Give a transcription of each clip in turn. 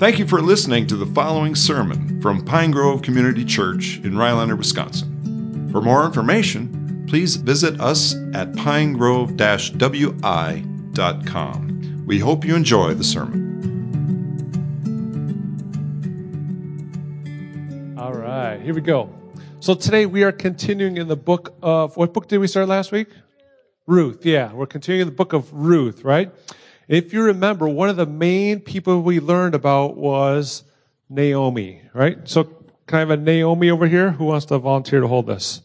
Thank you for listening to the following sermon from Pine Grove Community Church in Rhinelander, Wisconsin. For more information, please visit us at pinegrove wi.com. We hope you enjoy the sermon. All right, here we go. So today we are continuing in the book of, what book did we start last week? Ruth, yeah. We're continuing the book of Ruth, right? If you remember, one of the main people we learned about was Naomi, right? So can I have a Naomi over here? Who wants to volunteer to hold this?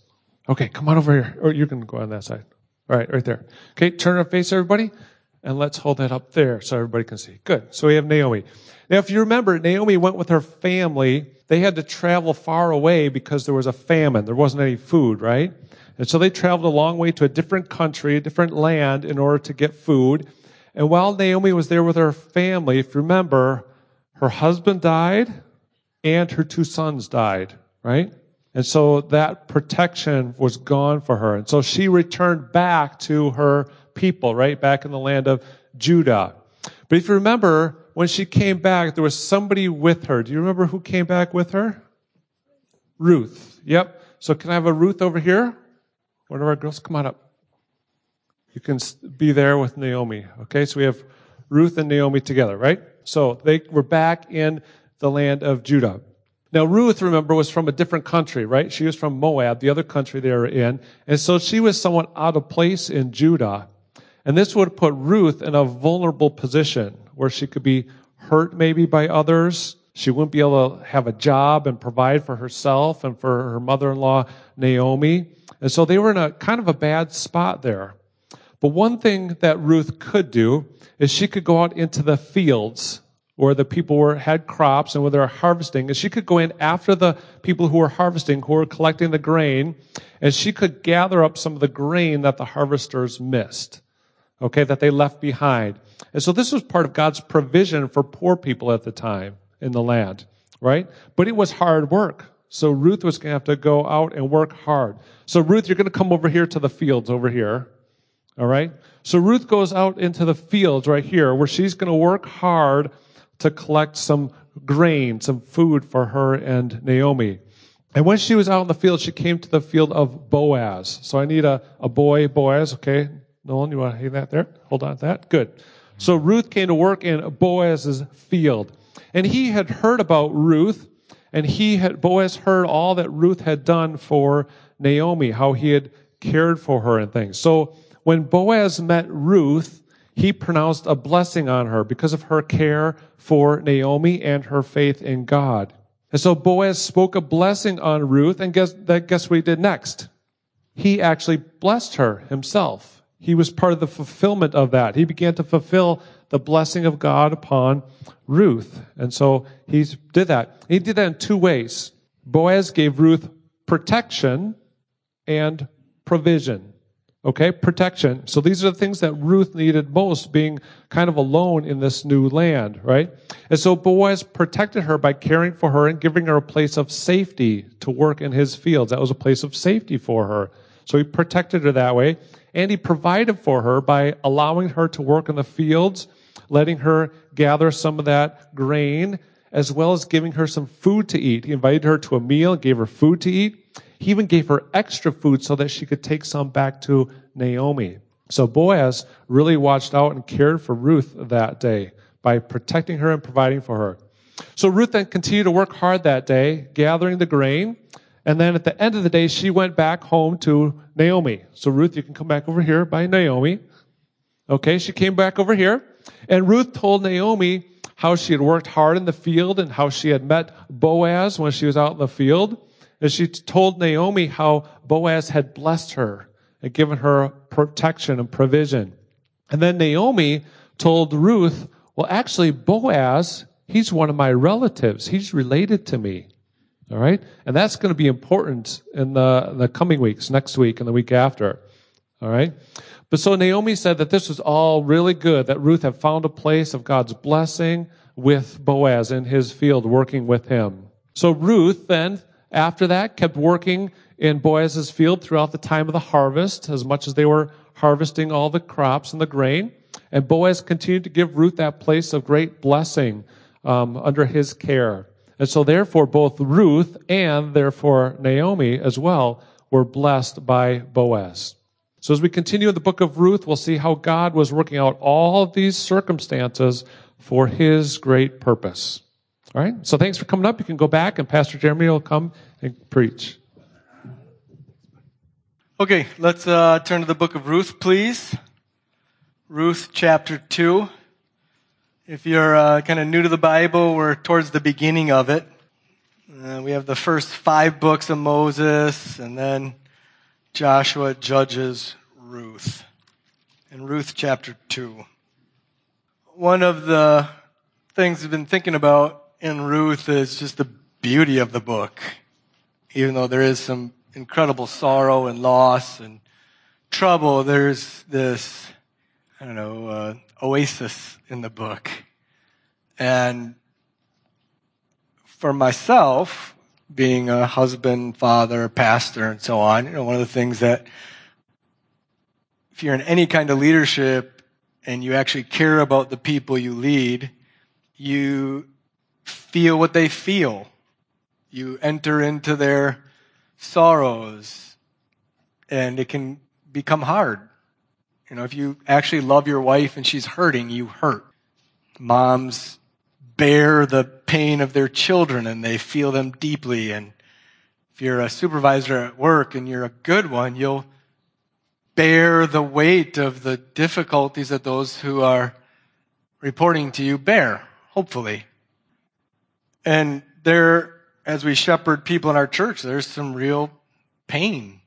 Okay, come on over here. Or you can go on that side. All right, right there. Okay, turn our face, everybody, and let's hold that up there so everybody can see. Good. So we have Naomi. Now, if you remember, Naomi went with her family. They had to travel far away because there was a famine. There wasn't any food, right? And so they traveled a long way to a different country, a different land in order to get food. And while Naomi was there with her family, if you remember, her husband died and her two sons died, right? And so that protection was gone for her. And so she returned back to her people, right? Back in the land of Judah. But if you remember, when she came back, there was somebody with her. Do you remember who came back with her? Ruth. Yep. So can I have a Ruth over here? One of our girls, come on up you can be there with Naomi. Okay, so we have Ruth and Naomi together, right? So they were back in the land of Judah. Now, Ruth, remember, was from a different country, right? She was from Moab, the other country they were in. And so she was somewhat out of place in Judah. And this would put Ruth in a vulnerable position where she could be hurt maybe by others. She wouldn't be able to have a job and provide for herself and for her mother-in-law, Naomi. And so they were in a kind of a bad spot there. But one thing that Ruth could do is she could go out into the fields where the people were had crops and where they were harvesting, and she could go in after the people who were harvesting, who were collecting the grain, and she could gather up some of the grain that the harvesters missed. Okay, that they left behind. And so this was part of God's provision for poor people at the time in the land, right? But it was hard work. So Ruth was going to have to go out and work hard. So Ruth, you're going to come over here to the fields over here. All right? So Ruth goes out into the fields right here where she's going to work hard to collect some grain, some food for her and Naomi. And when she was out in the field, she came to the field of Boaz. So I need a, a boy, Boaz, okay? Nolan, you want to hang that there? Hold on to that. Good. So Ruth came to work in Boaz's field. And he had heard about Ruth, and he had, Boaz heard all that Ruth had done for Naomi, how he had cared for her and things. So when Boaz met Ruth, he pronounced a blessing on her because of her care for Naomi and her faith in God. And so Boaz spoke a blessing on Ruth, and guess, that, guess what he did next? He actually blessed her himself. He was part of the fulfillment of that. He began to fulfill the blessing of God upon Ruth. And so he did that. He did that in two ways. Boaz gave Ruth protection and provision. Okay, protection. So these are the things that Ruth needed most, being kind of alone in this new land, right? And so Boaz protected her by caring for her and giving her a place of safety to work in his fields. That was a place of safety for her. So he protected her that way. And he provided for her by allowing her to work in the fields, letting her gather some of that grain, as well as giving her some food to eat. He invited her to a meal gave her food to eat. He even gave her extra food so that she could take some back to Naomi. So Boaz really watched out and cared for Ruth that day by protecting her and providing for her. So Ruth then continued to work hard that day, gathering the grain. And then at the end of the day, she went back home to Naomi. So Ruth, you can come back over here by Naomi. Okay, she came back over here. And Ruth told Naomi how she had worked hard in the field and how she had met Boaz when she was out in the field. And she told Naomi how Boaz had blessed her and given her protection and provision. And then Naomi told Ruth, well, actually, Boaz, he's one of my relatives. He's related to me. All right? And that's going to be important in the, the coming weeks, next week and the week after. All right? But so Naomi said that this was all really good, that Ruth had found a place of God's blessing with Boaz in his field, working with him. So Ruth then after that, kept working in Boaz's field throughout the time of the harvest, as much as they were harvesting all the crops and the grain. And Boaz continued to give Ruth that place of great blessing um, under his care. And so therefore both Ruth and therefore Naomi as well were blessed by Boaz. So as we continue in the book of Ruth, we'll see how God was working out all of these circumstances for his great purpose. All right. So thanks for coming up. You can go back and Pastor Jeremy will come and preach. Okay, let's uh, turn to the book of Ruth, please. Ruth chapter 2. If you're uh, kind of new to the Bible, we're towards the beginning of it. Uh, we have the first five books of Moses, and then Joshua, Judges, Ruth. And Ruth chapter 2. One of the things I've been thinking about in Ruth is just the beauty of the book. Even though there is some incredible sorrow and loss and trouble, there's this, I don't know, uh, oasis in the book. And for myself, being a husband, father, pastor, and so on, you know, one of the things that if you're in any kind of leadership and you actually care about the people you lead, you feel what they feel. You enter into their sorrows and it can become hard. You know, if you actually love your wife and she's hurting, you hurt. Moms bear the pain of their children and they feel them deeply. And if you're a supervisor at work and you're a good one, you'll bear the weight of the difficulties that those who are reporting to you bear, hopefully. And there as we shepherd people in our church, there's some real pain,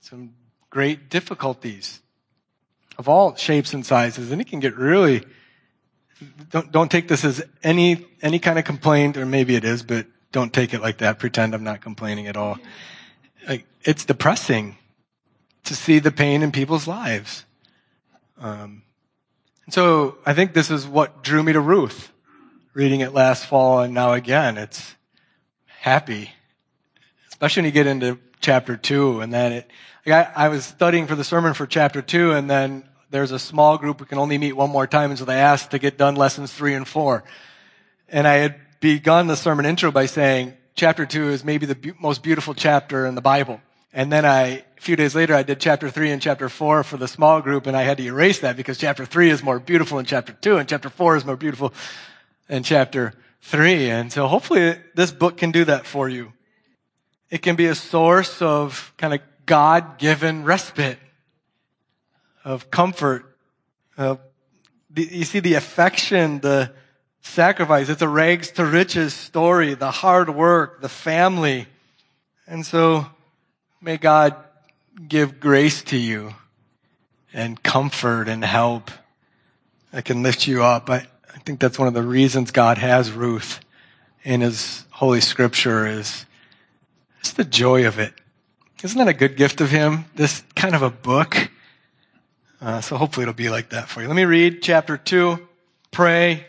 some great difficulties of all shapes and sizes, and it can get really. Don't don't take this as any any kind of complaint, or maybe it is, but don't take it like that. Pretend I'm not complaining at all. Like it's depressing to see the pain in people's lives. Um, and so I think this is what drew me to Ruth, reading it last fall and now again. It's happy, especially when you get into chapter two. And then it, like I, I was studying for the sermon for chapter two, and then there's a small group who can only meet one more time, and so they asked to get done lessons three and four. And I had begun the sermon intro by saying chapter two is maybe the be- most beautiful chapter in the Bible. And then I, a few days later, I did chapter three and chapter four for the small group, and I had to erase that because chapter three is more beautiful than chapter two, and chapter four is more beautiful than chapter 3. And so hopefully this book can do that for you. It can be a source of kind of God given respite, of comfort. You see the affection, the sacrifice. It's a rags to riches story, the hard work, the family. And so may God give grace to you and comfort and help that can lift you up. I think that's one of the reasons God has Ruth in his holy scripture is it's the joy of it. Isn't that a good gift of him? This kind of a book. Uh, so hopefully it'll be like that for you. Let me read chapter two, pray,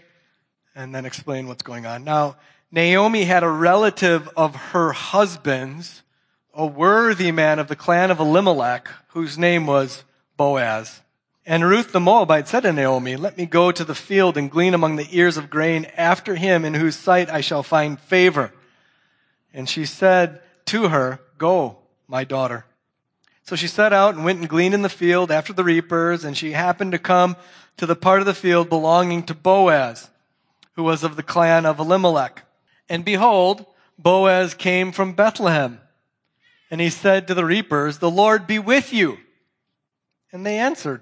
and then explain what's going on. Now, Naomi had a relative of her husband's, a worthy man of the clan of Elimelech, whose name was Boaz. And Ruth the Moabite said to Naomi, Let me go to the field and glean among the ears of grain after him in whose sight I shall find favor. And she said to her, Go, my daughter. So she set out and went and gleaned in the field after the reapers, and she happened to come to the part of the field belonging to Boaz, who was of the clan of Elimelech. And behold, Boaz came from Bethlehem. And he said to the reapers, The Lord be with you. And they answered,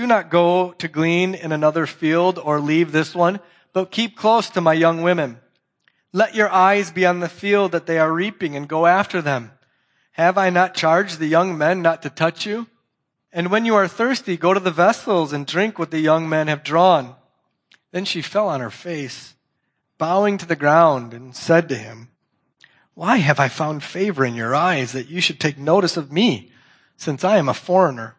Do not go to glean in another field or leave this one, but keep close to my young women. Let your eyes be on the field that they are reaping and go after them. Have I not charged the young men not to touch you? And when you are thirsty, go to the vessels and drink what the young men have drawn. Then she fell on her face. bowing to the ground, and said to him, Why have I found favor in your eyes that you should take notice of me, since I am a foreigner?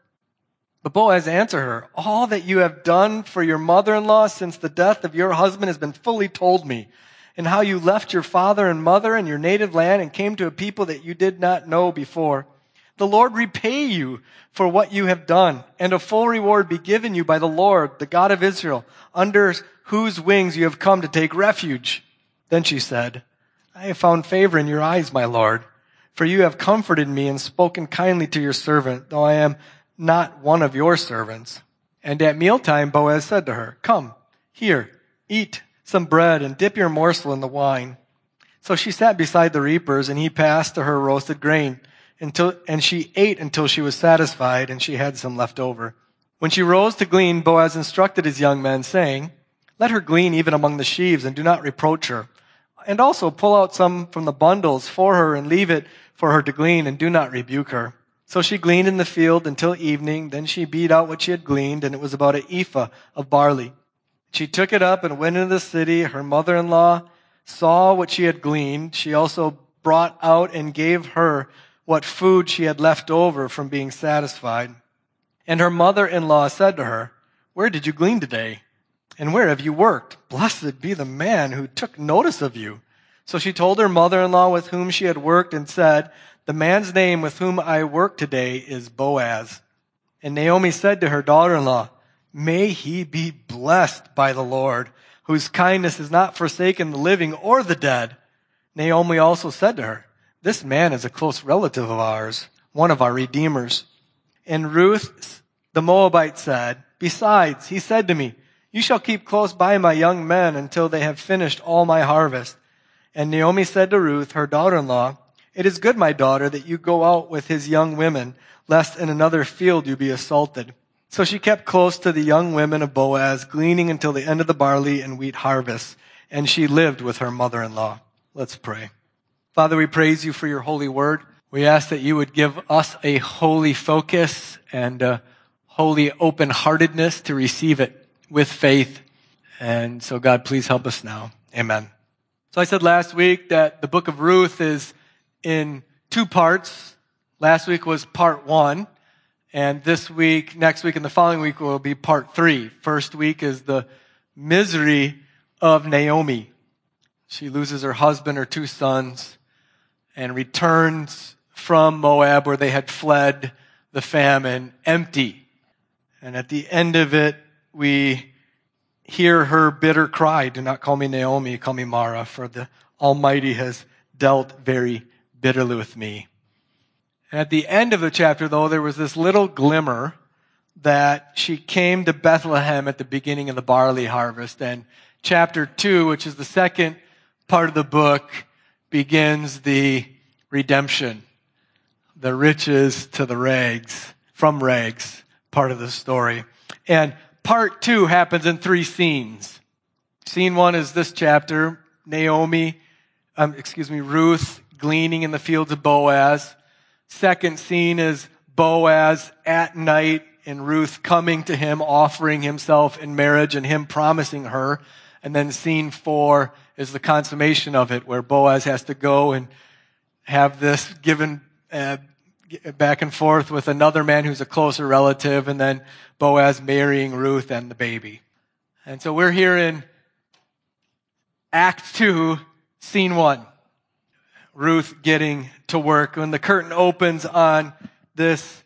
But Boaz answered her, All that you have done for your mother-in-law since the death of your husband has been fully told me, and how you left your father and mother and your native land and came to a people that you did not know before. The Lord repay you for what you have done, and a full reward be given you by the Lord, the God of Israel, under whose wings you have come to take refuge. Then she said, I have found favor in your eyes, my Lord, for you have comforted me and spoken kindly to your servant, though I am not one of your servants. And at mealtime, Boaz said to her, Come, here, eat some bread and dip your morsel in the wine. So she sat beside the reapers, and he passed to her roasted grain until, and she ate until she was satisfied and she had some left over. When she rose to glean, Boaz instructed his young men, saying, Let her glean even among the sheaves and do not reproach her. And also pull out some from the bundles for her and leave it for her to glean and do not rebuke her. So she gleaned in the field until evening. Then she beat out what she had gleaned and it was about an ephah of barley. She took it up and went into the city. Her mother-in-law saw what she had gleaned. She also brought out and gave her what food she had left over from being satisfied. And her mother-in-law said to her, Where did you glean today? And where have you worked? Blessed be the man who took notice of you. So she told her mother-in-law with whom she had worked and said, The man's name with whom I work today is Boaz. And Naomi said to her daughter-in-law, May he be blessed by the Lord, whose kindness has not forsaken the living or the dead. Naomi also said to her, this man is a close relative of ours, one of our redeemers. And Ruth, the Moabite said, Besides, he said to me, You shall keep close by my young men until they have finished all my harvest. And Naomi said to Ruth, her daughter-in-law, It is good, my daughter, that you go out with his young women, lest in another field you be assaulted. So she kept close to the young women of Boaz, gleaning until the end of the barley and wheat harvest, and she lived with her mother-in-law. Let's pray. Father, we praise you for your holy word. We ask that you would give us a holy focus and a holy open heartedness to receive it with faith. And so, God, please help us now. Amen. So I said last week that the book of Ruth is in two parts. Last week was part one. And this week, next week, and the following week will be part three. First week is the misery of Naomi. She loses her husband, her two sons and returns from Moab where they had fled the famine empty. And at the end of it, we hear her bitter cry, do not call me Naomi, call me Mara, for the Almighty has dealt very bitterly with me. And at the end of the chapter, though, there was this little glimmer that she came to Bethlehem at the beginning of the barley harvest. And chapter two, which is the second part of the book, begins the redemption, the riches to the rags, from rags, part of the story. And part two happens in three scenes. Scene one is this chapter, Naomi, um, excuse me, Ruth gleaning in the fields of Boaz. Second scene is Boaz at night and Ruth coming to him, offering himself in marriage and him promising her. And then scene four is the consummation of it where Boaz has to go and have this given uh, back and forth with another man who's a closer relative and then Boaz marrying Ruth and the baby. And so we're here in Act 2, Scene 1. Ruth getting to work. When the curtain opens on this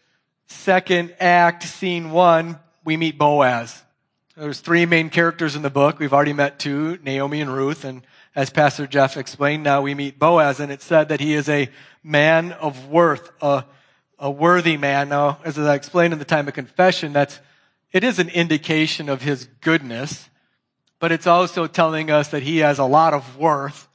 second act, Scene 1, we meet Boaz. There's three main characters in the book. We've already met two, Naomi and Ruth, and as Pastor Jeff explained, now we meet Boaz, and it said that he is a man of worth, a, a worthy man. Now, as I explained in the time of confession, that's, it is an indication of his goodness, but it's also telling us that he has a lot of worth.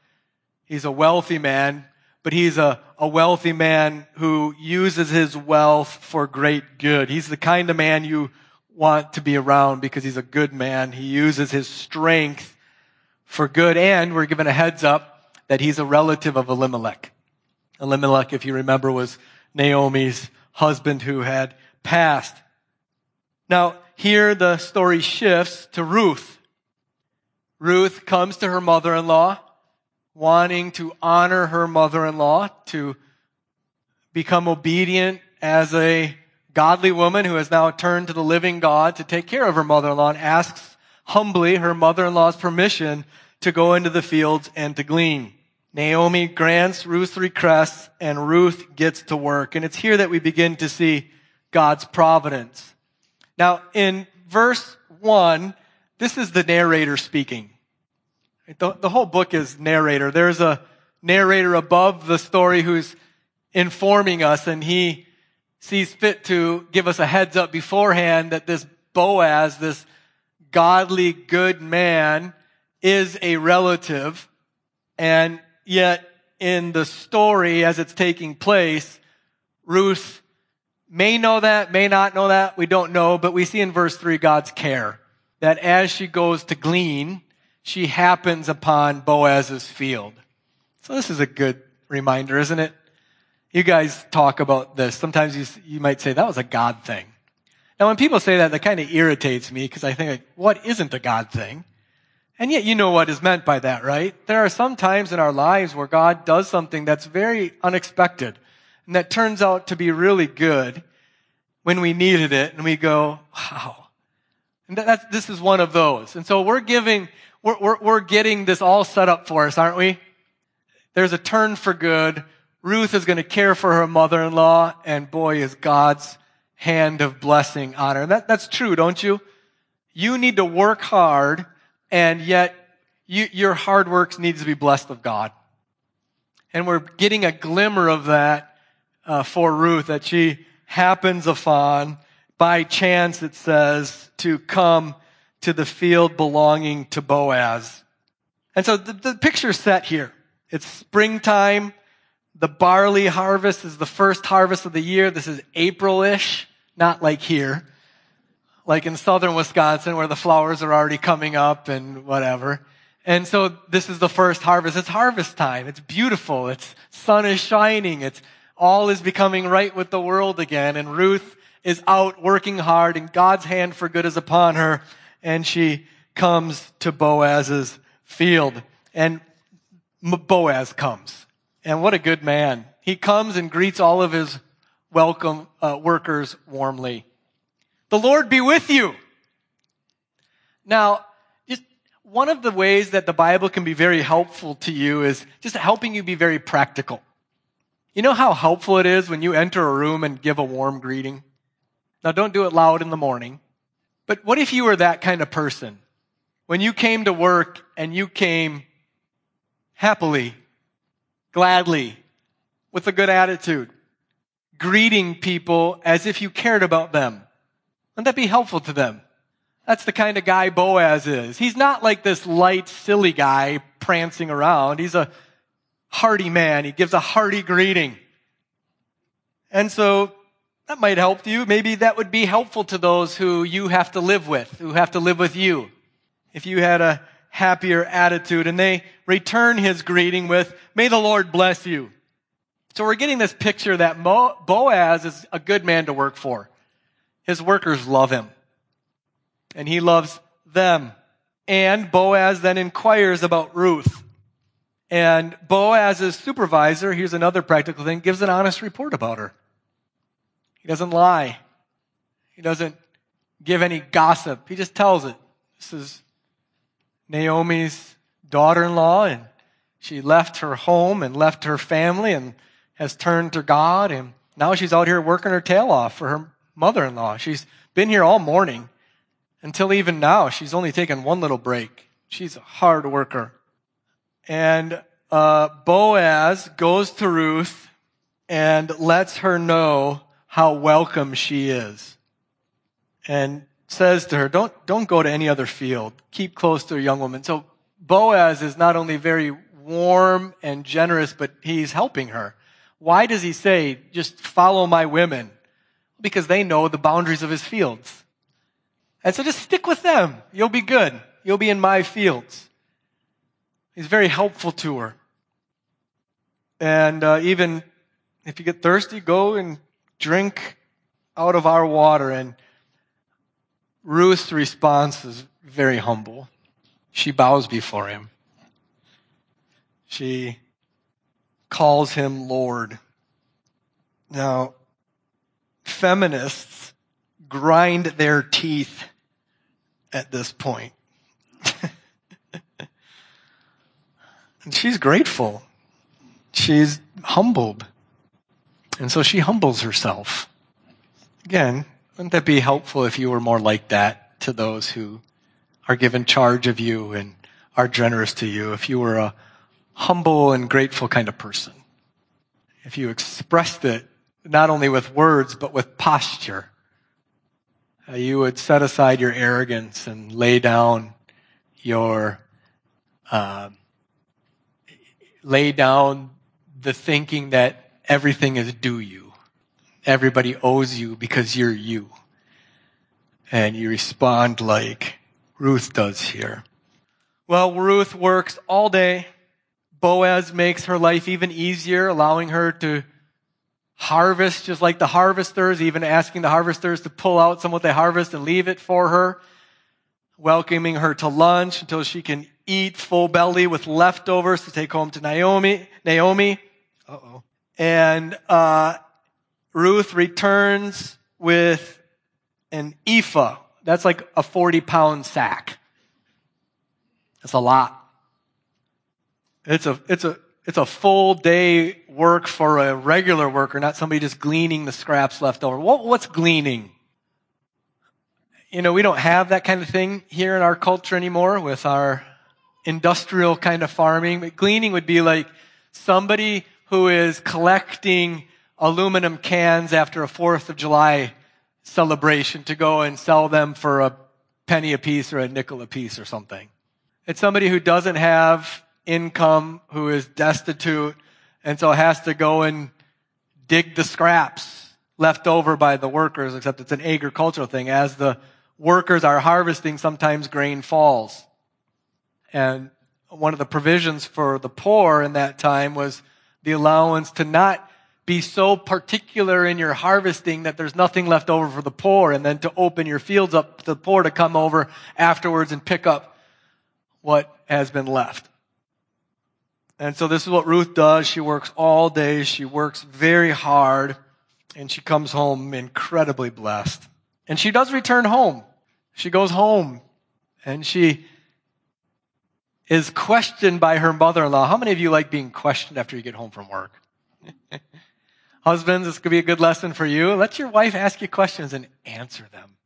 He's a wealthy man, but he's a, a wealthy man who uses his wealth for great good. He's the kind of man you want to be around because he's a good man. He uses his strength for good, and we're given a heads up that he's a relative of Elimelech. Elimelech, if you remember, was Naomi's husband who had passed. Now, here the story shifts to Ruth. Ruth comes to her mother-in-law, wanting to honor her mother-in-law, to become obedient as a godly woman who has now turned to the living God to take care of her mother-in-law and asks humbly her mother-in-law's permission to go into the fields and to glean. Naomi grants Ruth's request and Ruth gets to work. And it's here that we begin to see God's providence. Now, in verse one, this is the narrator speaking. The, the whole book is narrator. There's a narrator above the story who's informing us and he sees fit to give us a heads up beforehand that this Boaz, this godly, good man, is a relative. And yet, in the story as it's taking place, Ruth may know that, may not know that, we don't know, but we see in verse 3 God's care. That as she goes to glean, she happens upon Boaz's field. So this is a good reminder, isn't it? You guys talk about this. Sometimes you, you might say that was a God thing. Now when people say that, that kind of irritates me because I think, like, what isn't a God thing? And yet you know what is meant by that, right? There are some times in our lives where God does something that's very unexpected and that turns out to be really good when we needed it and we go, wow. And that, this is one of those. And so we're giving, we're, we're, we're getting this all set up for us, aren't we? There's a turn for good. Ruth is going to care for her mother-in-law, and boy, is God's hand of blessing on her. That, that's true, don't you? You need to work hard, and yet you, your hard work needs to be blessed of God. And we're getting a glimmer of that uh, for Ruth, that she happens upon by chance, it says, to come to the field belonging to Boaz. And so the, the picture's set here. It's springtime. The barley harvest is the first harvest of the year. This is April-ish, not like here. Like in southern Wisconsin where the flowers are already coming up and whatever. And so this is the first harvest. It's harvest time. It's beautiful. It's sun is shining. It's all is becoming right with the world again. And Ruth is out working hard and God's hand for good is upon her and she comes to Boaz's field. And Boaz comes. And what a good man. He comes and greets all of his welcome uh, workers warmly. The Lord be with you. Now, just one of the ways that the Bible can be very helpful to you is just helping you be very practical. You know how helpful it is when you enter a room and give a warm greeting? Now, don't do it loud in the morning. But what if you were that kind of person? When you came to work and you came happily, gladly, with a good attitude, greeting people as if you cared about them. Wouldn't that be helpful to them? That's the kind of guy Boaz is. He's not like this light, silly guy prancing around. He's a hearty man. He gives a hearty greeting. And so that might help you. Maybe that would be helpful to those who you have to live with, who have to live with you. If you had a happier attitude and they return his greeting with, may the Lord bless you. So we're getting this picture that Mo- Boaz is a good man to work for. His workers love him and he loves them. And Boaz then inquires about Ruth. And Boaz's supervisor, here's another practical thing, gives an honest report about her. He doesn't lie. He doesn't give any gossip. He just tells it. This is Naomi's daughter-in-law and she left her home and left her family and has turned to God and now she's out here working her tail off for her mother-in-law. She's been here all morning until even now. She's only taken one little break. She's a hard worker. And uh, Boaz goes to Ruth and lets her know how welcome she is. And says to her, don't, don't go to any other field. Keep close to a young woman. So Boaz is not only very warm and generous, but he's helping her. Why does he say, just follow my women? Because they know the boundaries of his fields. And so just stick with them. You'll be good. You'll be in my fields. He's very helpful to her. And uh, even if you get thirsty, go and drink out of our water. And Ruth's response is very humble. She bows before him. She calls him Lord. Now, feminists grind their teeth at this point. and she's grateful. She's humbled. And so she humbles herself. Again, wouldn't that be helpful if you were more like that to those who are given charge of you and are generous to you? If you were a humble and grateful kind of person. If you expressed it not only with words, but with posture. Uh, you would set aside your arrogance and lay down your, uh, lay down the thinking that everything is due you. Everybody owes you because you're you. And you respond like Ruth does here. Well, Ruth works all day. Boaz makes her life even easier, allowing her to harvest just like the harvesters, even asking the harvesters to pull out some of what they harvest and leave it for her, welcoming her to lunch until she can eat full belly with leftovers to take home to Naomi. Naomi. Uh-oh. And uh, Ruth returns with an ephah. That's like a 40 pound sack. That's a lot. It's a, it's a, it's a full day work for a regular worker, not somebody just gleaning the scraps left over. What, what's gleaning? You know, we don't have that kind of thing here in our culture anymore with our industrial kind of farming. But gleaning would be like somebody who is collecting aluminum cans after a 4th of July celebration to go and sell them for a penny a piece or a nickel a piece or something. It's somebody who doesn't have income, who is destitute, and so has to go and dig the scraps left over by the workers, except it's an agricultural thing. As the workers are harvesting, sometimes grain falls. And one of the provisions for the poor in that time was the allowance to not be so particular in your harvesting that there's nothing left over for the poor and then to open your fields up to the poor to come over afterwards and pick up what has been left. And so this is what Ruth does. She works all day. She works very hard and she comes home incredibly blessed. And she does return home. She goes home and she is questioned by her mother-in-law. How many of you like being questioned after you get home from work? Husbands, this could be a good lesson for you. Let your wife ask you questions and answer them.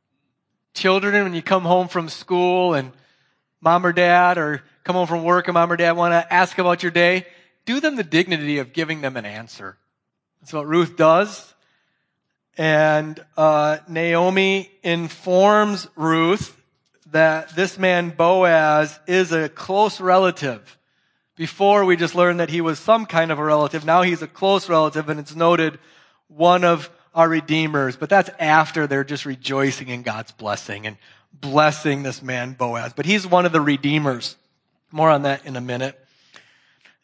Children, when you come home from school and mom or dad or come home from work and mom or dad want to ask about your day, do them the dignity of giving them an answer. That's what Ruth does. And uh, Naomi informs Ruth that this man Boaz is a close relative. Before we just learned that he was some kind of a relative. Now he's a close relative and it's noted one of our redeemers. But that's after they're just rejoicing in God's blessing and blessing this man Boaz. But he's one of the redeemers. More on that in a minute.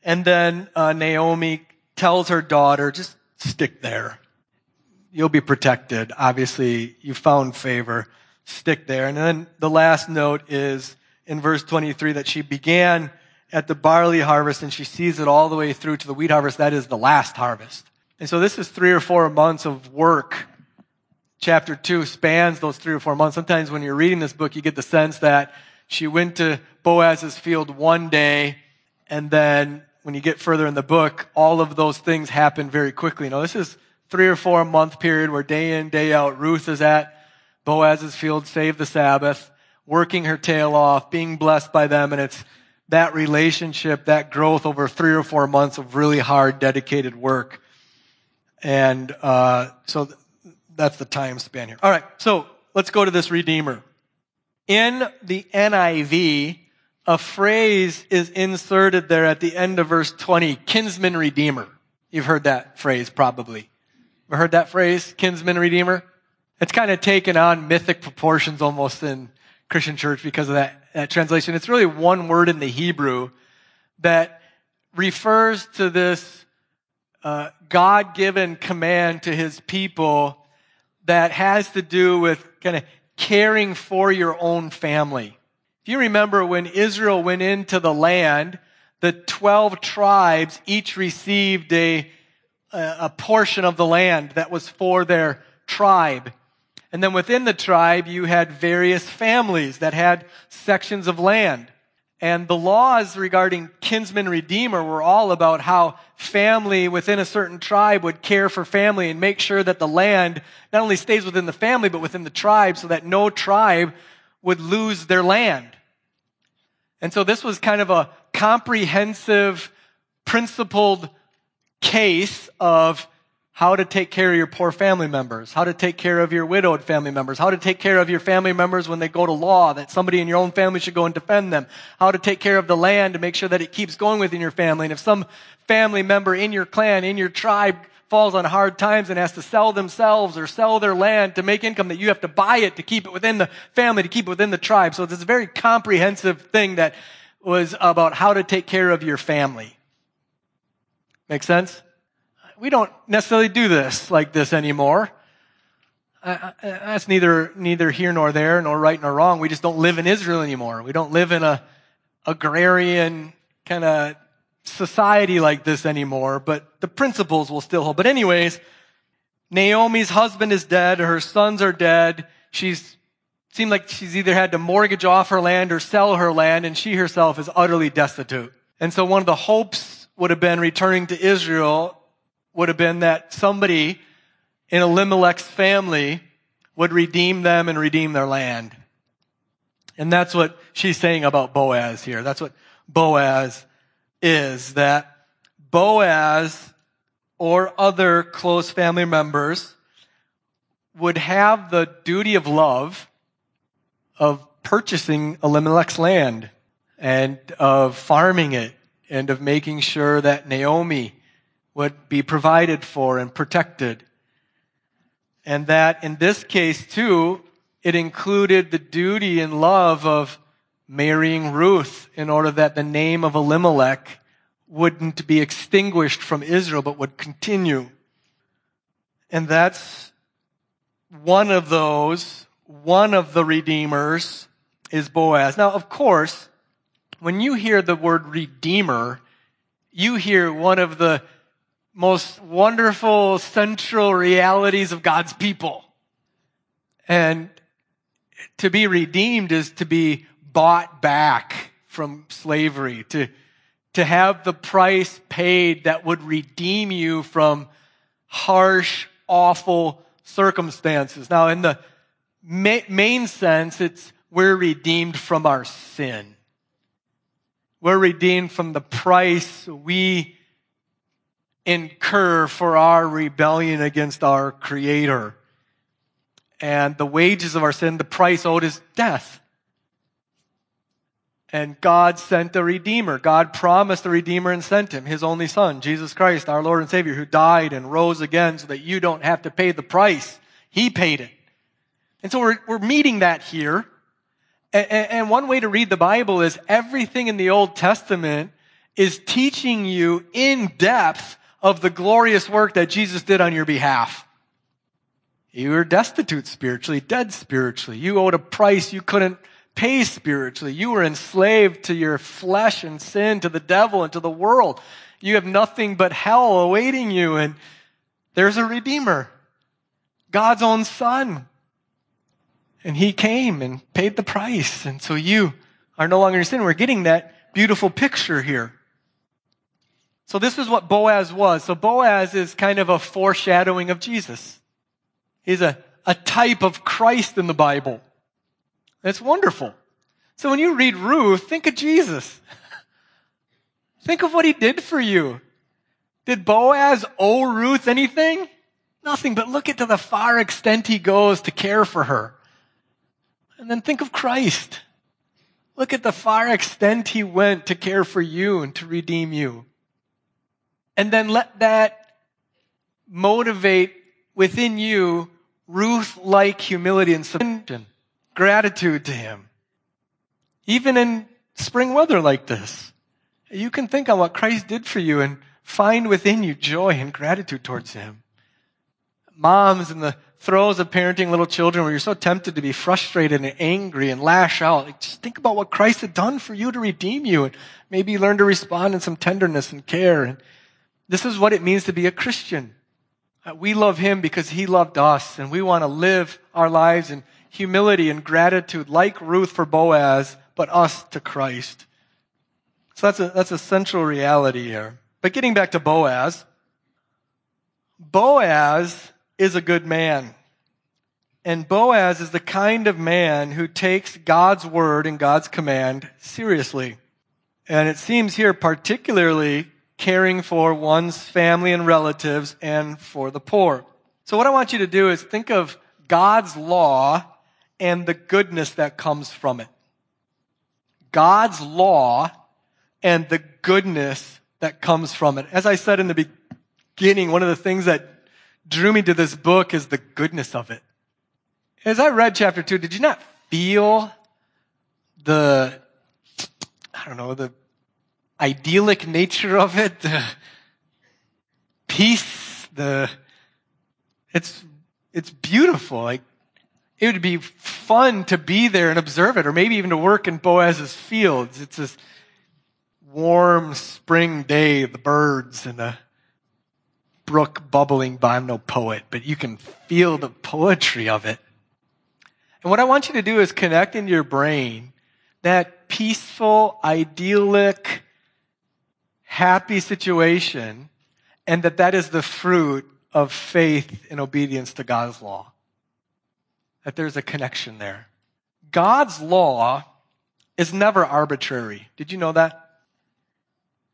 And then uh, Naomi tells her daughter, just stick there. You'll be protected. Obviously, you found favor. Stick there. And then the last note is in verse 23 that she began at the barley harvest and she sees it all the way through to the wheat harvest. That is the last harvest. And so this is three or four months of work. Chapter two spans those three or four months. Sometimes when you're reading this book, you get the sense that she went to Boaz's field one day, and then when you get further in the book, all of those things happen very quickly. Now, this is three or four month period where day in, day out, Ruth is at Boaz's field, save the Sabbath, working her tail off, being blessed by them, and it's that relationship, that growth over three or four months of really hard, dedicated work. And uh, so th- that's the time span here. All right, so let's go to this Redeemer. In the NIV, a phrase is inserted there at the end of verse 20, kinsman redeemer. You've heard that phrase probably. Ever heard that phrase, kinsman redeemer? It's kind of taken on mythic proportions almost in Christian church because of that, that translation. It's really one word in the Hebrew that refers to this uh, God given command to his people that has to do with kind of caring for your own family. If you remember when Israel went into the land, the 12 tribes each received a, a portion of the land that was for their tribe. And then within the tribe, you had various families that had sections of land. And the laws regarding kinsman redeemer were all about how family within a certain tribe would care for family and make sure that the land not only stays within the family, but within the tribe so that no tribe would lose their land. And so this was kind of a comprehensive, principled case of how to take care of your poor family members, how to take care of your widowed family members, how to take care of your family members when they go to law, that somebody in your own family should go and defend them, how to take care of the land to make sure that it keeps going within your family. And if some family member in your clan, in your tribe, falls on hard times and has to sell themselves or sell their land to make income, that you have to buy it to keep it within the family, to keep it within the tribe. So it's a very comprehensive thing that was about how to take care of your family. Make sense? We don't necessarily do this like this anymore. Uh, that's neither neither here nor there, nor right nor wrong. We just don't live in Israel anymore. We don't live in a agrarian kind of society like this anymore. But the principles will still hold. But anyways, Naomi's husband is dead. Her sons are dead. She's seemed like she's either had to mortgage off her land or sell her land, and she herself is utterly destitute. And so one of the hopes would have been returning to Israel would have been that somebody in Elimelech's family would redeem them and redeem their land. And that's what she's saying about Boaz here. That's what Boaz is, that Boaz or other close family members would have the duty of love of purchasing Elimelech's land and of farming it and of making sure that Naomi would be provided for and protected. And that in this case too, it included the duty and love of marrying Ruth in order that the name of Elimelech wouldn't be extinguished from Israel, but would continue. And that's one of those, one of the redeemers is Boaz. Now, of course, when you hear the word redeemer, you hear one of the most wonderful central realities of God's people. And to be redeemed is to be bought back from slavery, to, to have the price paid that would redeem you from harsh, awful circumstances. Now, in the ma- main sense, it's we're redeemed from our sin. We're redeemed from the price we incur for our rebellion against our Creator. And the wages of our sin, the price owed is death. And God sent a Redeemer. God promised a Redeemer and sent him, His only Son, Jesus Christ, our Lord and Savior, who died and rose again so that you don't have to pay the price. He paid it. And so we're, we're meeting that here. And, and one way to read the Bible is everything in the Old Testament is teaching you in depth of the glorious work that Jesus did on your behalf. You were destitute spiritually, dead spiritually. You owed a price you couldn't pay spiritually. You were enslaved to your flesh and sin, to the devil and to the world. You have nothing but hell awaiting you and there's a redeemer. God's own son. And he came and paid the price. And so you are no longer in sin. We're getting that beautiful picture here. So this is what Boaz was. So Boaz is kind of a foreshadowing of Jesus. He's a, a type of Christ in the Bible. That's wonderful. So when you read Ruth, think of Jesus. think of what he did for you. Did Boaz owe Ruth anything? Nothing, but look at to the far extent he goes to care for her. And then think of Christ. Look at the far extent he went to care for you and to redeem you. And then let that motivate within you Ruth like humility and submission, gratitude to Him. Even in spring weather like this, you can think on what Christ did for you and find within you joy and gratitude towards Him. moms in the throes of parenting little children where you're so tempted to be frustrated and angry and lash out. Like, just think about what Christ had done for you to redeem you and maybe learn to respond in some tenderness and care. And this is what it means to be a Christian. Uh, we love him because he loved us and we want to live our lives in humility and gratitude like Ruth for Boaz, but us to Christ. So that's a, that's a central reality here. But getting back to Boaz, Boaz is a good man. And Boaz is the kind of man who takes God's word and God's command seriously. And it seems here particularly caring for one's family and relatives and for the poor. So what I want you to do is think of God's law and the goodness that comes from it. God's law and the goodness that comes from it. As I said in the beginning, one of the things that drew me to this book is the goodness of it. As I read chapter two, did you not feel the, I don't know, the idyllic nature of it, the peace, the, it's, it's beautiful. Like, it would be fun to be there and observe it, or maybe even to work in Boaz's fields. It's this warm spring day, the birds and the brook bubbling by. I'm no poet, but you can feel the poetry of it. And what I want you to do is connect in your brain that peaceful, idyllic, happy situation and that that is the fruit of faith and obedience to God's law. That there's a connection there. God's law is never arbitrary. Did you know that?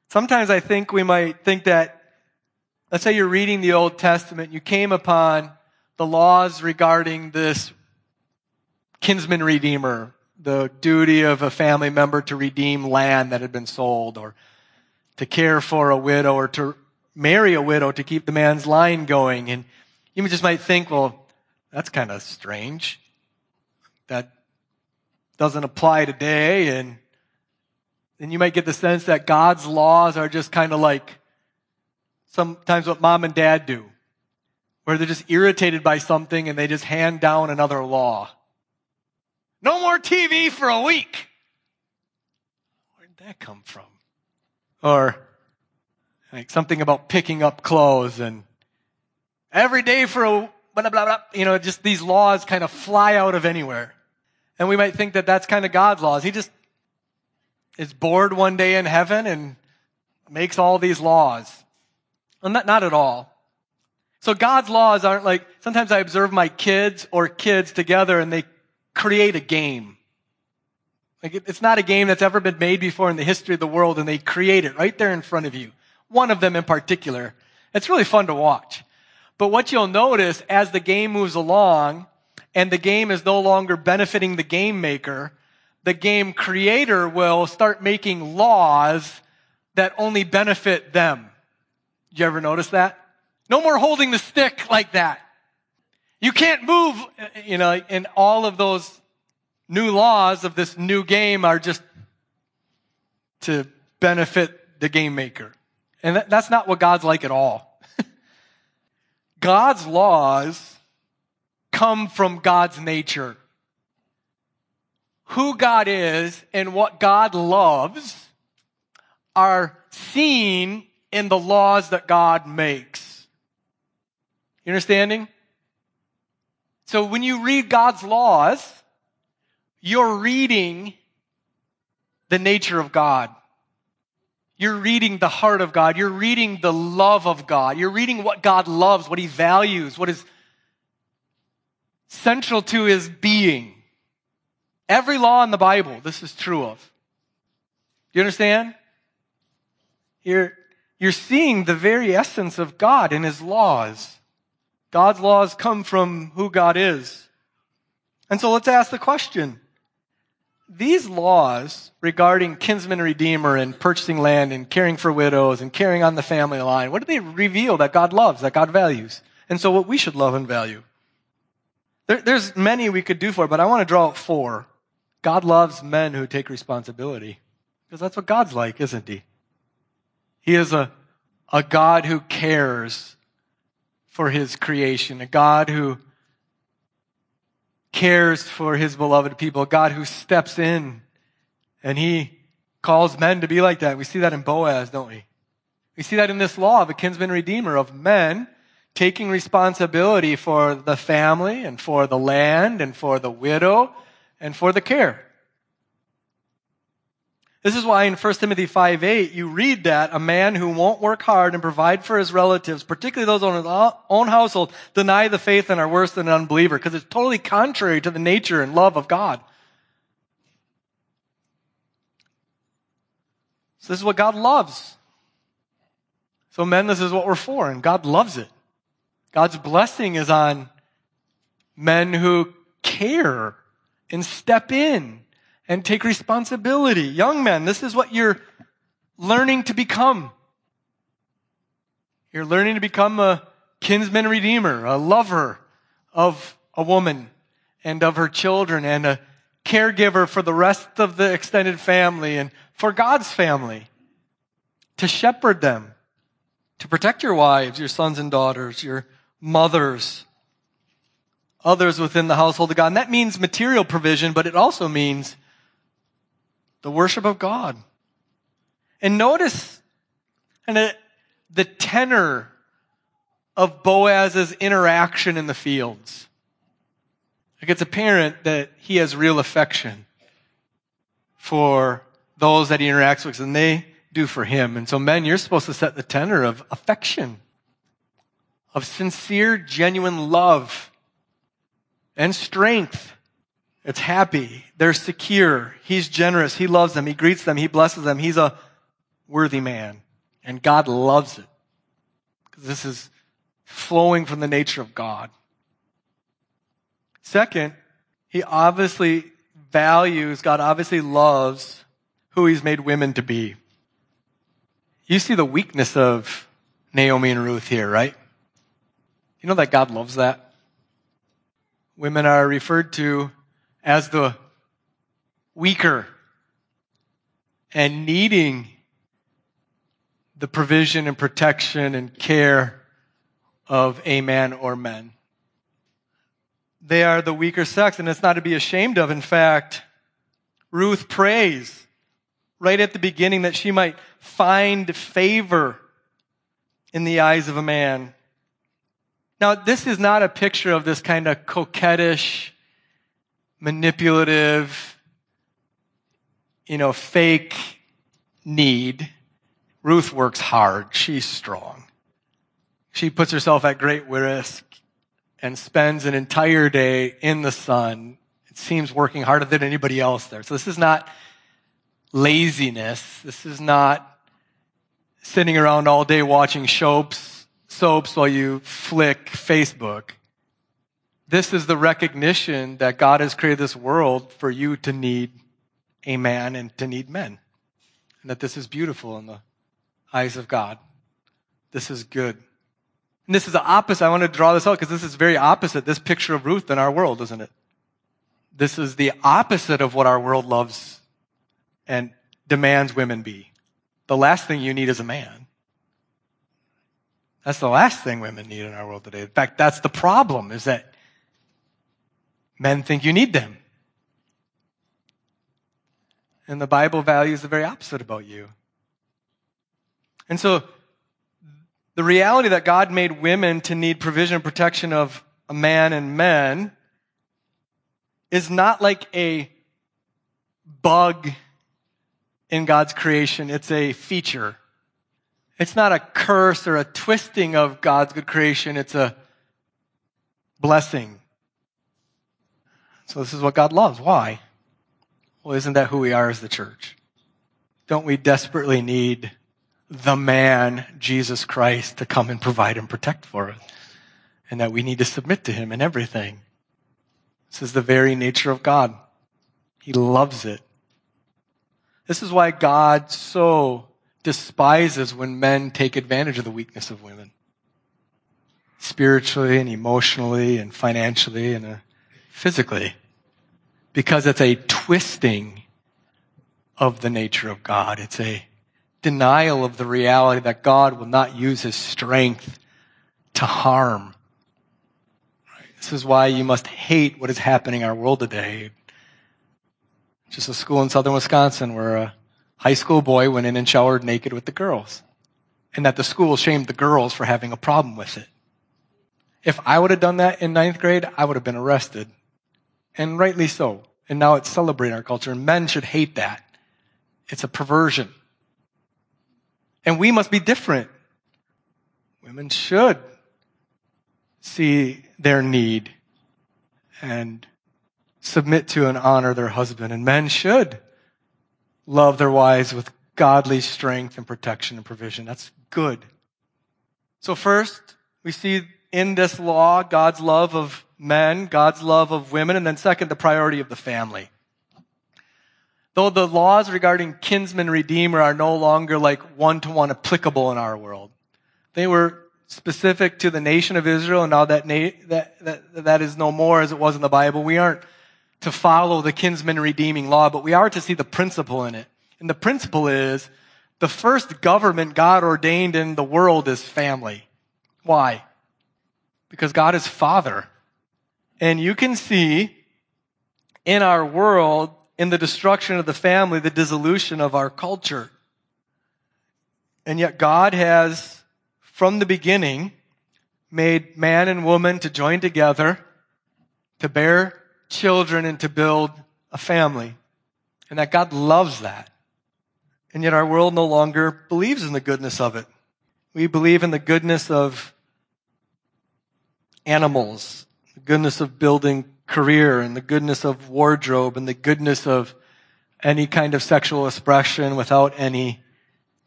Sometimes I think we might think that, let's say you're reading the Old Testament, you came upon the laws regarding this kinsman redeemer, the duty of a family member to redeem land that had been sold, or to care for a widow, or to marry a widow to keep the man's line going. And you just might think, well, that's kind of strange. That doesn't apply today. And then you might get the sense that God's laws are just kind of like sometimes what mom and dad do, where they're just irritated by something and they just hand down another law. No more TV for a week. Where'd that come from? Or like something about picking up clothes and every day for a blah, blah, blah, you know, just these laws kind of fly out of anywhere. And we might think that that's kind of God's laws. He just is bored one day in heaven and makes all these laws. Well, not, not at all. So God's laws aren't like, sometimes I observe my kids or kids together and they create a game. Like it's not a game that's ever been made before in the history of the world and they create it right there in front of you. One of them in particular. It's really fun to watch. But what you'll notice as the game moves along and the game is no longer benefiting the game maker, the game creator will start making laws that only benefit them. You ever notice that? No more holding the stick like that. You can't move, you know, and all of those new laws of this new game are just to benefit the game maker. And that, that's not what God's like at all. God's laws come from God's nature. Who God is and what God loves are seen in the laws that God makes. You understanding? So when you read God's laws, you're reading the nature of God. You're reading the heart of God. You're reading the love of God. You're reading what God loves, what He values, what is central to His being. Every law in the Bible, this is true of. Do you understand? You're, you're seeing the very essence of God in His laws. God's laws come from who God is. And so let's ask the question. These laws regarding kinsman redeemer and purchasing land and caring for widows and carrying on the family line, what do they reveal that God loves, that God values? And so what we should love and value. There, there's many we could do for, but I want to draw out four. God loves men who take responsibility. Because that's what God's like, isn't he? He is a, a God who cares for his creation, a God who cares for his beloved people, God who steps in and he calls men to be like that. We see that in Boaz, don't we? We see that in this law of a kinsman redeemer, of men taking responsibility for the family and for the land and for the widow and for the care. This is why in 1 Timothy 5 8, you read that a man who won't work hard and provide for his relatives, particularly those on his own household, deny the faith and are worse than an unbeliever because it's totally contrary to the nature and love of God. So this is what God loves. So men, this is what we're for, and God loves it. God's blessing is on men who care and step in and take responsibility. Young men, this is what you're learning to become. You're learning to become a kinsman redeemer, a lover of a woman and of her children, and a caregiver for the rest of the extended family and for God's family. To shepherd them, to protect your wives, your sons and daughters, your mothers, others within the household of God. And that means material provision, but it also means the worship of God. And notice and the tenor of Boaz's interaction in the fields. Like it's apparent that he has real affection for those that he interacts with, and they do for him. And so, men, you're supposed to set the tenor of affection, of sincere, genuine love and strength it's happy. They're secure. He's generous. He loves them. He greets them. He blesses them. He's a worthy man. And God loves it. Because this is flowing from the nature of God. Second, he obviously values, God obviously loves who he's made women to be. You see the weakness of Naomi and Ruth here, right? You know that God loves that? Women are referred to as the weaker and needing the provision and protection and care of a man or men. They are the weaker sex, and it's not to be ashamed of. In fact, Ruth prays right at the beginning that she might find favor in the eyes of a man. Now, this is not a picture of this kind of coquettish, manipulative, you know, fake need. Ruth works hard. She's strong. She puts herself at great risk and spends an entire day in the sun. It seems working harder than anybody else there. So this is not laziness. This is not sitting around all day watching soaps, soaps while you flick Facebook. This is the recognition that God has created this world for you to need a man and to need men. And that this is beautiful in the eyes of God. This is good. And this is the opposite. I want to draw this out because this is very opposite, this picture of Ruth in our world, isn't it? This is the opposite of what our world loves and demands women be. The last thing you need is a man. That's the last thing women need in our world today. In fact, that's the problem is that Men think you need them. And the Bible values the very opposite about you. And so, the reality that God made women to need provision and protection of a man and men is not like a bug in God's creation, it's a feature. It's not a curse or a twisting of God's good creation, it's a blessing. So this is what God loves. Why? Well, isn't that who we are as the church? Don't we desperately need the man, Jesus Christ, to come and provide and protect for us? And that we need to submit to him in everything. This is the very nature of God. He loves it. This is why God so despises when men take advantage of the weakness of women. Spiritually and emotionally and financially and physically because it's a twisting of the nature of God. It's a denial of the reality that God will not use his strength to harm. This is why you must hate what is happening in our world today. Just a school in southern Wisconsin where a high school boy went in and showered naked with the girls. And that the school shamed the girls for having a problem with it. If I would have done that in ninth grade, I would have been arrested. And rightly so. And now it's celebrating our culture. And men should hate that. It's a perversion. And we must be different. Women should see their need and submit to and honor their husband. And men should love their wives with godly strength and protection and provision. That's good. So first, we see in this law God's love of men, God's love of women, and then second, the priority of the family. Though the laws regarding kinsman redeemer are no longer like one to one applicable in our world, they were specific to the nation of Israel, and now that, na- that, that, that is no more as it was in the Bible. We aren't to follow the kinsman redeeming law, but we are to see the principle in it. And the principle is the first government God ordained in the world is family. Why? Because God is Father. And you can see in our world, in the destruction of the family, the dissolution of our culture. And yet God has, from the beginning, made man and woman to join together, to bear children, and to build a family. And that God loves that. And yet our world no longer believes in the goodness of it. We believe in the goodness of animals goodness of building career and the goodness of wardrobe and the goodness of any kind of sexual expression without any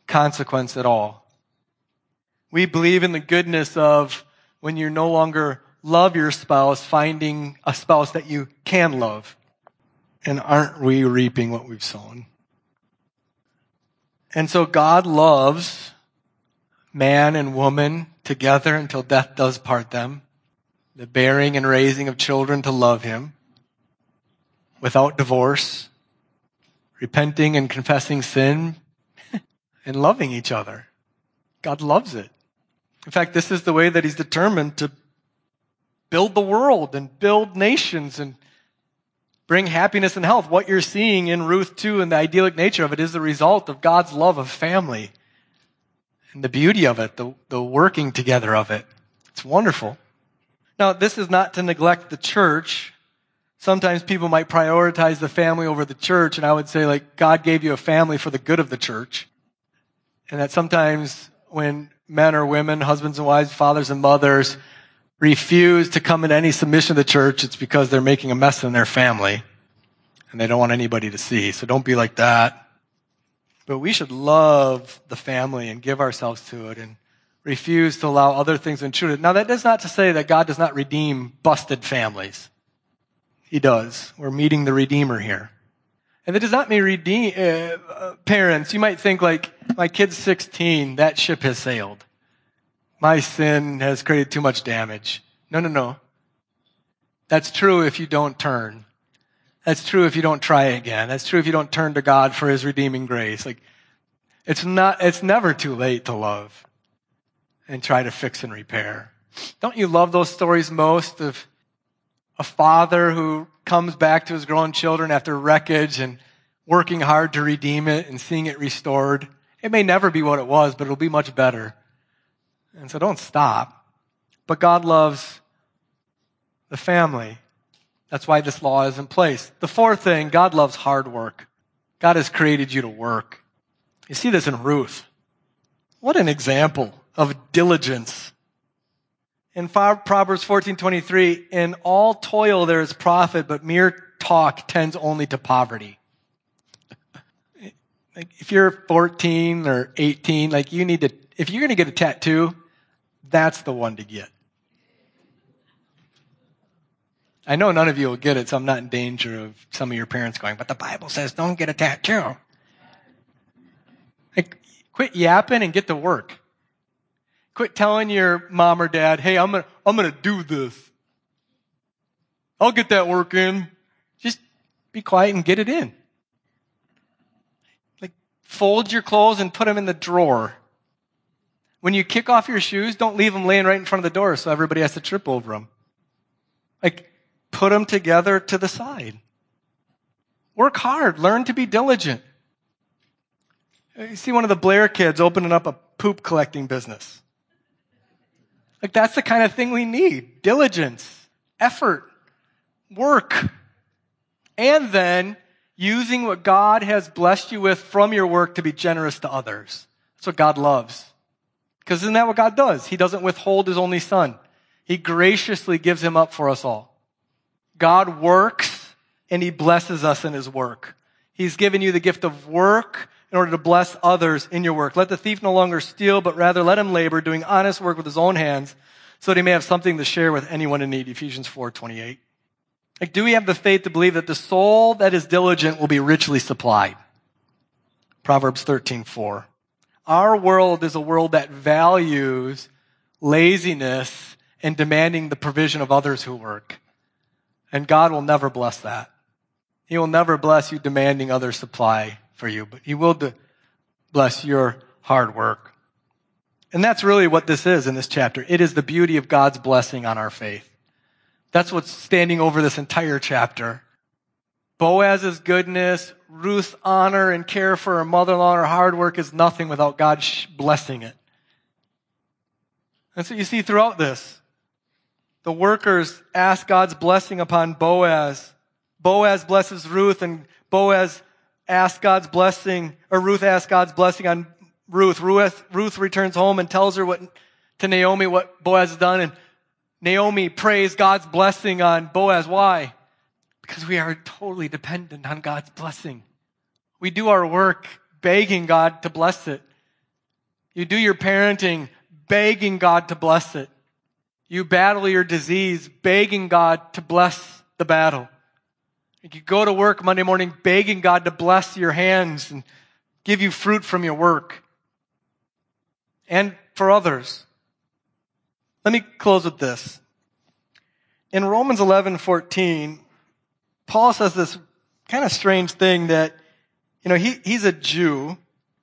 consequence at all. We believe in the goodness of when you no longer love your spouse, finding a spouse that you can love. And aren't we reaping what we've sown? And so God loves man and woman together until death does part them the bearing and raising of children to love Him without divorce, repenting and confessing sin, and loving each other. God loves it. In fact, this is the way that He's determined to build the world and build nations and bring happiness and health. What you're seeing in Ruth 2 and the idyllic nature of it is the result of God's love of family and the beauty of it, the, the working together of it. It's wonderful. Now, this is not to neglect the church. Sometimes people might prioritize the family over the church, and I would say, like, God gave you a family for the good of the church. And that sometimes when men or women, husbands and wives, fathers and mothers, refuse to come in any submission to the church, it's because they're making a mess in their family and they don't want anybody to see. So don't be like that. But we should love the family and give ourselves to it and refuse to allow other things to intrude. Now, that is not to say that God does not redeem busted families. He does. We're meeting the Redeemer here. And that does not mean redeem, uh, uh, parents. You might think like, my kid's 16, that ship has sailed. My sin has created too much damage. No, no, no. That's true if you don't turn. That's true if you don't try again. That's true if you don't turn to God for His redeeming grace. Like, it's not, it's never too late to love and try to fix and repair. Don't you love those stories most of a father who comes back to his grown children after wreckage and working hard to redeem it and seeing it restored? It may never be what it was, but it'll be much better. And so don't stop. But God loves the family. That's why this law is in place. The fourth thing, God loves hard work. God has created you to work. You see this in Ruth. What an example of diligence. In Proverbs 14:23, in all toil there is profit, but mere talk tends only to poverty. like if you're 14 or 18, like you need to if you're going to get a tattoo, that's the one to get. I know none of you will get it, so I'm not in danger of some of your parents going, but the Bible says don't get a tattoo. Like, quit yapping and get to work. Quit telling your mom or dad, hey, I'm gonna, I'm gonna do this. I'll get that work in. Just be quiet and get it in. Like, fold your clothes and put them in the drawer. When you kick off your shoes, don't leave them laying right in front of the door so everybody has to trip over them. Like, put them together to the side. Work hard. Learn to be diligent. You see one of the Blair kids opening up a poop collecting business. Like, that's the kind of thing we need diligence, effort, work. And then using what God has blessed you with from your work to be generous to others. That's what God loves. Because isn't that what God does? He doesn't withhold his only son. He graciously gives him up for us all. God works and he blesses us in his work. He's given you the gift of work in order to bless others in your work. Let the thief no longer steal, but rather let him labor, doing honest work with his own hands, so that he may have something to share with anyone in need. Ephesians 4 28. Like, do we have the faith to believe that the soul that is diligent will be richly supplied? Proverbs 13 4. Our world is a world that values laziness and demanding the provision of others who work. And God will never bless that. He will never bless you demanding others supply for you, but He will bless your hard work. And that's really what this is in this chapter. It is the beauty of God's blessing on our faith. That's what's standing over this entire chapter. Boaz's goodness, Ruth's honor and care for her mother-in-law and her hard work is nothing without God blessing it. That's what you see throughout this. The workers ask God's blessing upon Boaz. Boaz blesses Ruth and Boaz asks God's blessing, or Ruth asked God's blessing on Ruth. Ruth, Ruth returns home and tells her what, to Naomi what Boaz has done and Naomi prays God's blessing on Boaz. Why? Because we are totally dependent on God's blessing. We do our work begging God to bless it. You do your parenting begging God to bless it. You battle your disease begging God to bless the battle. You go to work Monday morning begging God to bless your hands and give you fruit from your work. And for others. Let me close with this. In Romans 11, 14, Paul says this kind of strange thing that, you know, he, he's a Jew,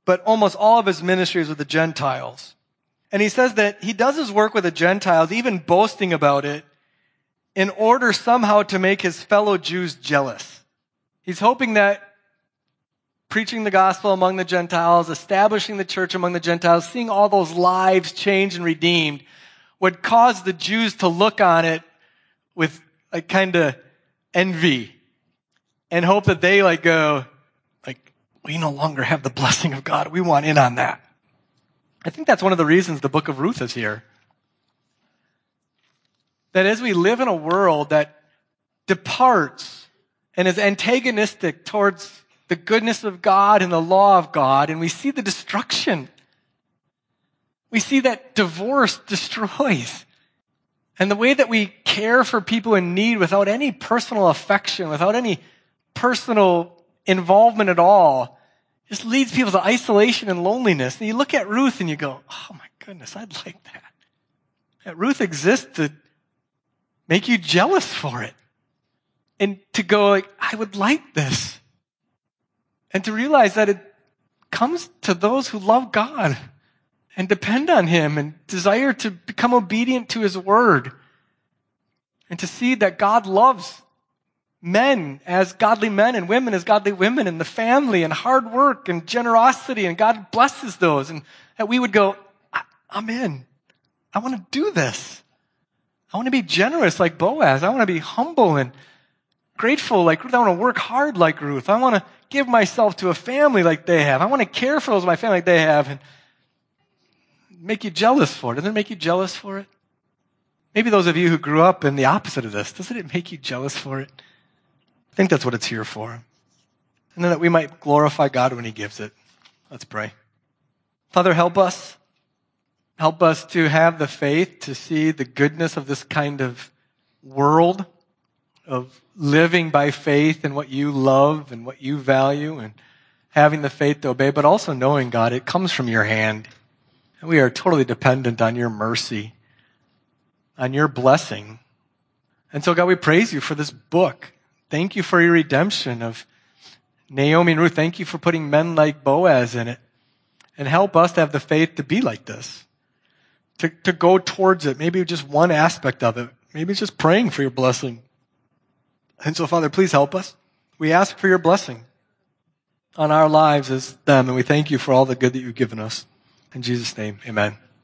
but almost all of his ministry is with the Gentiles. And he says that he does his work with the Gentiles, even boasting about it, in order somehow to make his fellow Jews jealous. He's hoping that preaching the gospel among the Gentiles, establishing the church among the Gentiles, seeing all those lives changed and redeemed would cause the Jews to look on it with a kind of envy and hope that they like go, like, we no longer have the blessing of God. We want in on that. I think that's one of the reasons the book of Ruth is here. That as we live in a world that departs and is antagonistic towards the goodness of God and the law of God, and we see the destruction we see that divorce destroys. And the way that we care for people in need without any personal affection, without any personal involvement at all, just leads people to isolation and loneliness. And you look at Ruth and you go, oh my goodness, I'd like that. That Ruth exists to make you jealous for it. And to go like, I would like this. And to realize that it comes to those who love God and depend on Him and desire to become obedient to His word and to see that God loves men as godly men and women as godly women and the family and hard work and generosity and God blesses those and that we would go, I'm in. I want to do this. I want to be generous like Boaz. I want to be humble and grateful like Ruth. I want to work hard like Ruth. I want to give myself to a family like they have. I want to care for those my family like they have. And make you jealous for it? Doesn't it make you jealous for it? Maybe those of you who grew up in the opposite of this, doesn't it make you jealous for it? I think that's what it's here for. And then that we might glorify God when He gives it. Let's pray. Father, help us. Help us to have the faith to see the goodness of this kind of world, of living by faith in what you love and what you value and having the faith to obey, but also knowing, God, it comes from your hand. And we are totally dependent on your mercy, on your blessing. And so, God, we praise you for this book. Thank you for your redemption of Naomi and Ruth. Thank you for putting men like Boaz in it. And help us to have the faith to be like this. To, to go towards it. Maybe just one aspect of it. Maybe it's just praying for your blessing. And so, Father, please help us. We ask for your blessing on our lives as them, and we thank you for all the good that you've given us. In Jesus' name, amen.